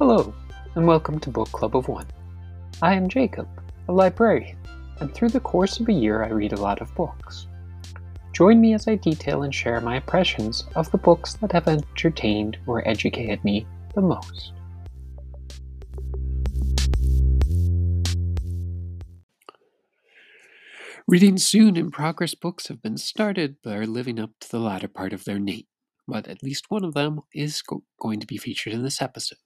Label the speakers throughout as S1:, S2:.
S1: Hello, and welcome to Book Club of One. I am Jacob, a librarian, and through the course of a year I read a lot of books. Join me as I detail and share my impressions of the books that have entertained or educated me the most. Reading soon in progress books have been started but are living up to the latter part of their name, but at least one of them is go- going to be featured in this episode.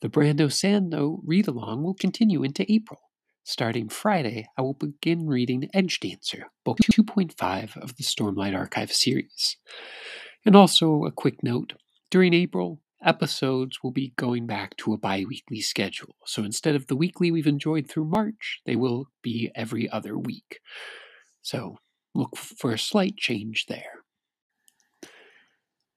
S1: The Brando Sando read along will continue into April. Starting Friday, I will begin reading Edgedancer, book 2.5 of the Stormlight Archive series. And also, a quick note during April, episodes will be going back to a bi weekly schedule. So instead of the weekly we've enjoyed through March, they will be every other week. So look for a slight change there.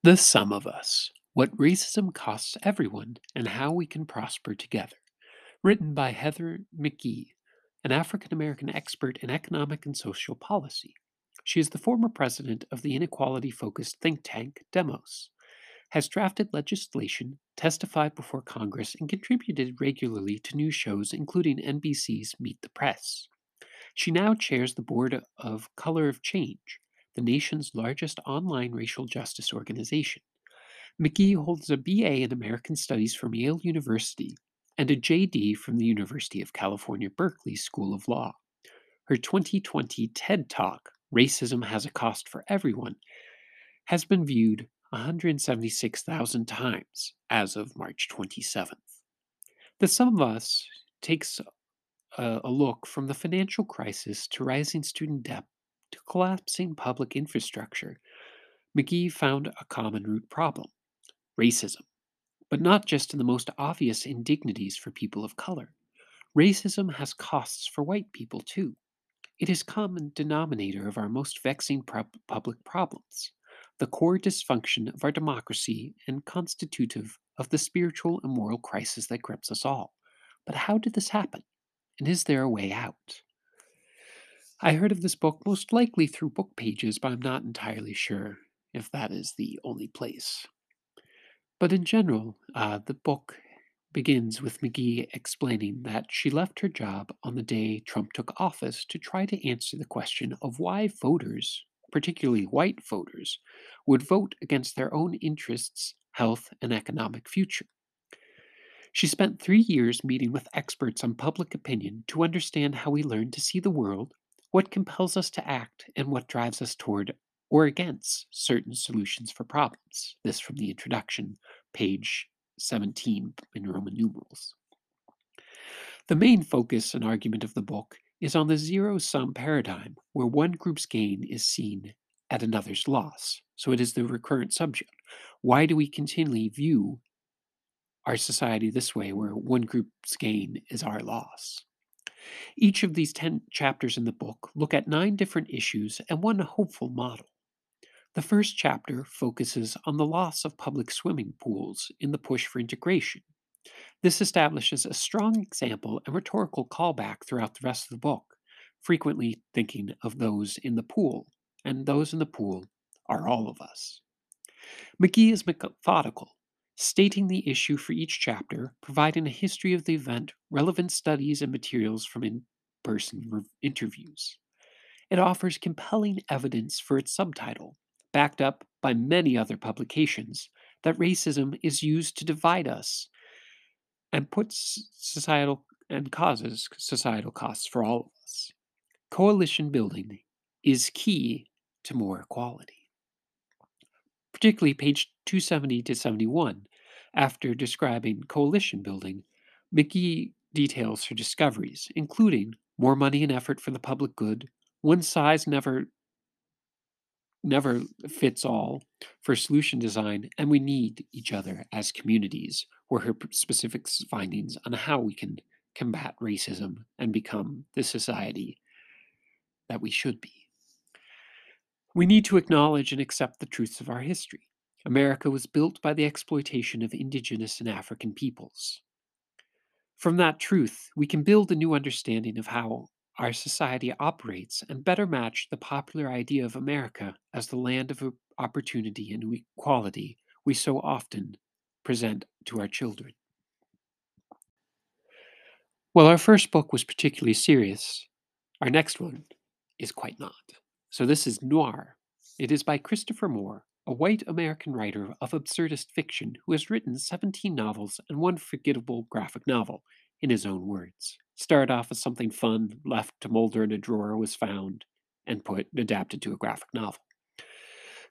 S1: The Sum of Us What Racism Costs Everyone and How We Can Prosper Together. Written by Heather McGhee, an African American expert in economic and social policy. She is the former president of the inequality focused think tank Demos has drafted legislation, testified before Congress, and contributed regularly to news shows, including NBC's Meet the Press. She now chairs the board of Color of Change, the nation's largest online racial justice organization. McGhee holds a BA in American Studies from Yale University and a JD from the University of California, Berkeley School of Law. Her 2020 TED Talk, Racism Has a Cost for Everyone, has been viewed 176,000 times as of March 27th. The Sum of Us takes a, a look from the financial crisis to rising student debt to collapsing public infrastructure. McGhee found a common root problem racism, but not just in the most obvious indignities for people of color. Racism has costs for white people too. It is common denominator of our most vexing public problems the core dysfunction of our democracy and constitutive of the spiritual and moral crisis that grips us all. But how did this happen? And is there a way out? I heard of this book most likely through book pages, but I'm not entirely sure if that is the only place. But in general, uh, the book begins with McGhee explaining that she left her job on the day Trump took office to try to answer the question of why voters particularly white voters, would vote against their own interests, health, and economic future. She spent three years meeting with experts on public opinion to understand how we learn to see the world, what compels us to act, and what drives us toward or against certain solutions for problems. This from the introduction, page 17 in Roman numerals. The main focus and argument of the book is on the zero sum paradigm, where one group's gain is seen at another's loss. So it is the recurrent subject. Why do we continually view our society this way, where one group's gain is our loss? Each of these 10 chapters in the book look at nine different issues and one hopeful model. The first chapter focuses on the loss of public swimming pools in the push for integration, this establishes a strong example and rhetorical callback throughout the rest of the book, frequently thinking of those in the pool, and those in the pool are all of us. McGhee is methodical, stating the issue for each chapter, providing a history of the event, relevant studies, and materials from in person interviews. It offers compelling evidence for its subtitle, backed up by many other publications, that racism is used to divide us and puts societal and causes societal costs for all of us. Coalition building is key to more equality. Particularly page 270 to 71, after describing coalition building, McGhee details her discoveries, including more money and effort for the public good, one size never never fits all for solution design, and we need each other as communities, were her specific findings on how we can combat racism and become the society that we should be. We need to acknowledge and accept the truths of our history. America was built by the exploitation of indigenous and African peoples. From that truth, we can build a new understanding of how our society operates and better match the popular idea of America as the land of opportunity and equality we so often present to our children. Well, our first book was particularly serious. Our next one is quite not. So this is Noir. It is by Christopher Moore, a white American writer of absurdist fiction who has written 17 novels and one forgettable graphic novel, in his own words. Started off as something fun, left to molder in a drawer, was found, and put adapted to a graphic novel.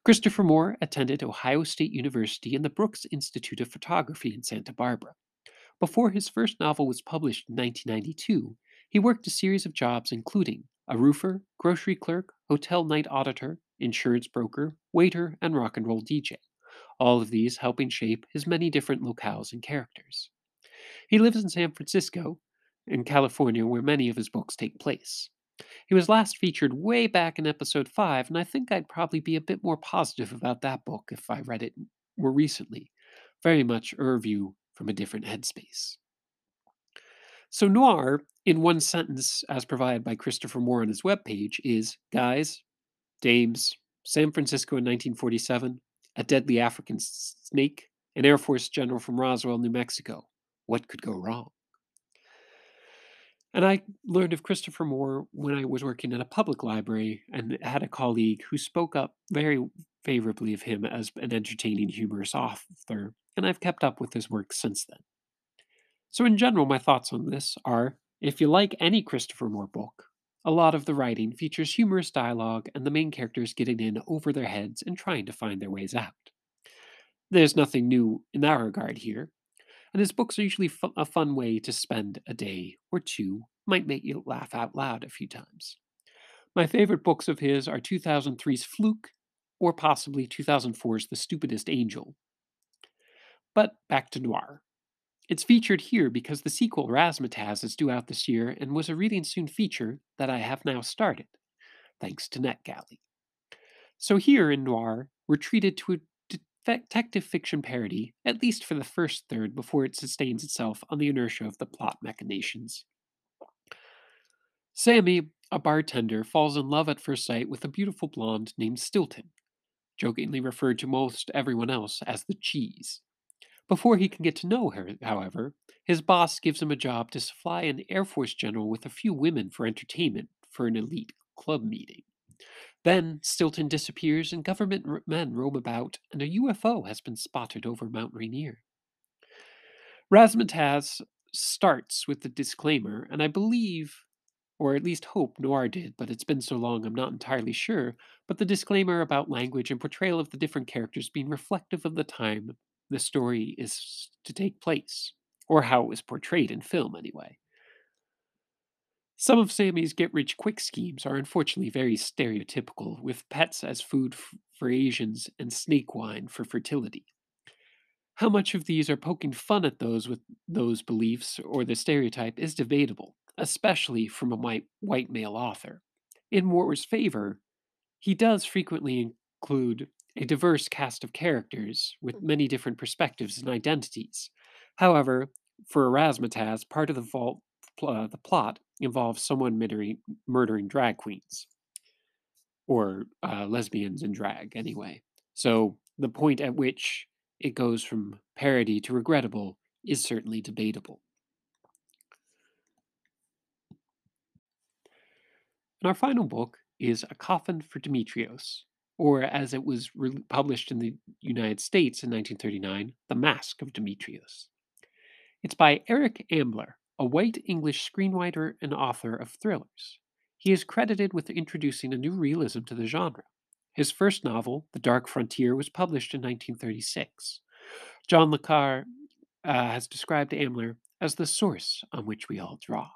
S1: Christopher Moore attended Ohio State University and the Brooks Institute of Photography in Santa Barbara. Before his first novel was published in 1992, he worked a series of jobs including a roofer, grocery clerk, hotel night auditor, insurance broker, waiter, and rock and roll DJ, all of these helping shape his many different locales and characters. He lives in San Francisco, in California, where many of his books take place. He was last featured way back in episode 5, and I think I'd probably be a bit more positive about that book if I read it more recently. Very much a review from a different headspace. So, noir, in one sentence, as provided by Christopher Moore on his webpage, is guys, dames, San Francisco in 1947, a deadly African snake, an Air Force general from Roswell, New Mexico. What could go wrong? And I learned of Christopher Moore when I was working at a public library and had a colleague who spoke up very favorably of him as an entertaining, humorous author, and I've kept up with his work since then. So, in general, my thoughts on this are if you like any Christopher Moore book, a lot of the writing features humorous dialogue and the main characters getting in over their heads and trying to find their ways out. There's nothing new in that regard here, and his books are usually a fun way to spend a day or two, might make you laugh out loud a few times. My favorite books of his are 2003's Fluke or possibly 2004's The Stupidest Angel. But back to Noir. It's featured here because the sequel Razzmatazz is due out this year and was a reading soon feature that I have now started, thanks to NetGalley. So here in Noir, we're treated to a detective fiction parody, at least for the first third, before it sustains itself on the inertia of the plot machinations. Sammy, a bartender, falls in love at first sight with a beautiful blonde named Stilton, jokingly referred to most everyone else as the cheese. Before he can get to know her, however, his boss gives him a job to supply an Air Force general with a few women for entertainment for an elite club meeting. Then Stilton disappears and government men roam about, and a UFO has been spotted over Mount Rainier. Razzmatazz starts with the disclaimer, and I believe, or at least hope Noir did, but it's been so long I'm not entirely sure, but the disclaimer about language and portrayal of the different characters being reflective of the time the story is to take place, or how it was portrayed in film, anyway. Some of Sammy's get rich quick schemes are unfortunately very stereotypical, with pets as food for Asians and snake wine for fertility. How much of these are poking fun at those with those beliefs or the stereotype is debatable, especially from a white, white male author. In Moore's favor, he does frequently include a diverse cast of characters with hmm. many different perspectives and identities. However, for Razzmatazz, part of the vault uh, the plot involves someone murdering, murdering drag queens or uh, lesbians in drag, anyway. So the point at which it goes from parody to regrettable is certainly debatable. And our final book is A Coffin for Dimitrios, or as it was re- published in the United States in 1939, The Mask of Dimitrios. It's by Eric Ambler, a white English screenwriter and author of thrillers. He is credited with introducing a new realism to the genre. His first novel, The Dark Frontier, was published in 1936. John Le Carre uh, has described Ambler as the source on which we all draw.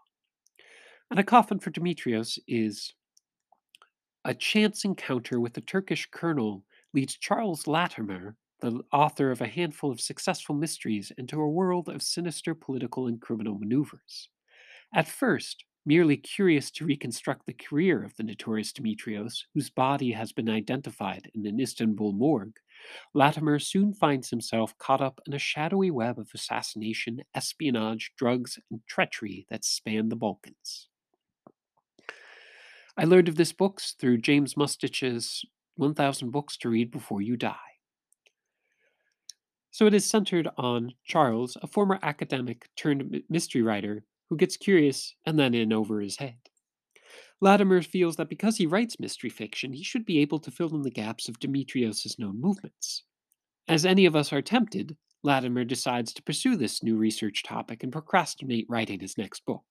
S1: And A Coffin for Dimitrios is a chance encounter with a Turkish colonel leads Charles Latimer the author of a handful of successful mysteries, into a world of sinister political and criminal maneuvers. At first, merely curious to reconstruct the career of the notorious Dimitrios, whose body has been identified in an Istanbul morgue, Latimer soon finds himself caught up in a shadowy web of assassination, espionage, drugs, and treachery that span the Balkans. I learned of this book through James Mustich's 1000 Books to Read Before You Die. So it is centered on Charles, a former academic turned mystery writer who gets curious and then in over his head. Latimer feels that because he writes mystery fiction, he should be able to fill in the gaps of Dimitrios' known movements. As any of us are tempted, Latimer decides to pursue this new research topic and procrastinate writing his next book.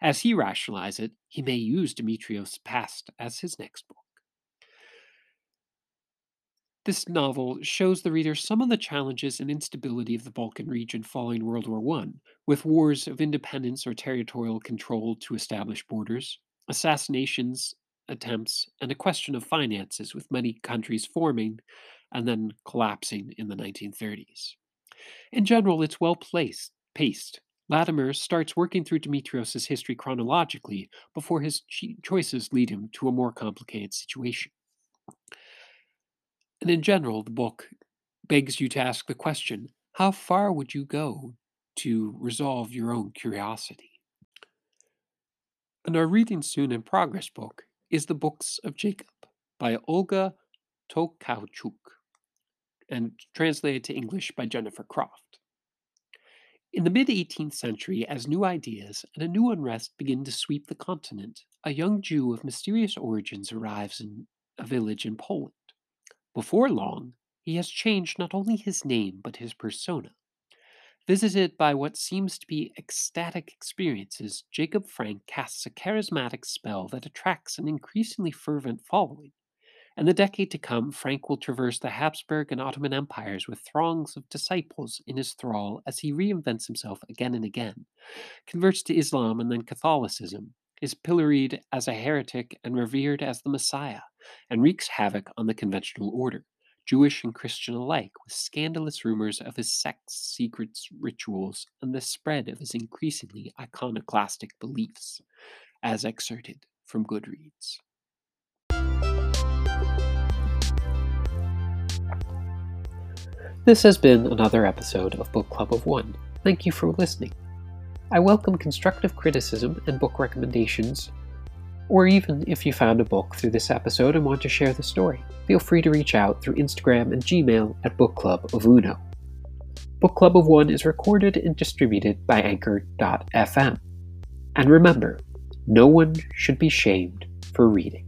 S1: As he rationalizes it, he may use Dimitrios' past as his next book. This novel shows the reader some of the challenges and instability of the Balkan region following World War I, with wars of independence or territorial control to establish borders, assassinations attempts, and a question of finances, with many countries forming and then collapsing in the 1930s. In general, it's well placed, paced. Latimer starts working through Dimitrios' history chronologically before his choices lead him to a more complicated situation. And in general, the book begs you to ask the question how far would you go to resolve your own curiosity? And our reading soon in progress book is The Books of Jacob by Olga Tokarczuk and translated to English by Jennifer Croft. In the mid 18th century, as new ideas and a new unrest begin to sweep the continent, a young Jew of mysterious origins arrives in a village in Poland. Before long, he has changed not only his name but his persona. Visited by what seems to be ecstatic experiences, Jacob Frank casts a charismatic spell that attracts an increasingly fervent following. In the decade to come, Frank will traverse the Habsburg and Ottoman empires with throngs of disciples in his thrall as he reinvents himself again and again, converts to Islam and then Catholicism, is pilloried as a heretic and revered as the Messiah, and wreaks havoc on the conventional order. Jewish and Christian alike, with scandalous rumors of his sect's secrets, rituals, and the spread of his increasingly iconoclastic beliefs, as excerpted from Goodreads. This has been another episode of Book Club of One. Thank you for listening. I welcome constructive criticism and book recommendations or even if you found a book through this episode and want to share the story, feel free to reach out through Instagram and Gmail at Book Club of Uno. Book Club of One is recorded and distributed by Anchor.fm. And remember, no one should be shamed for reading.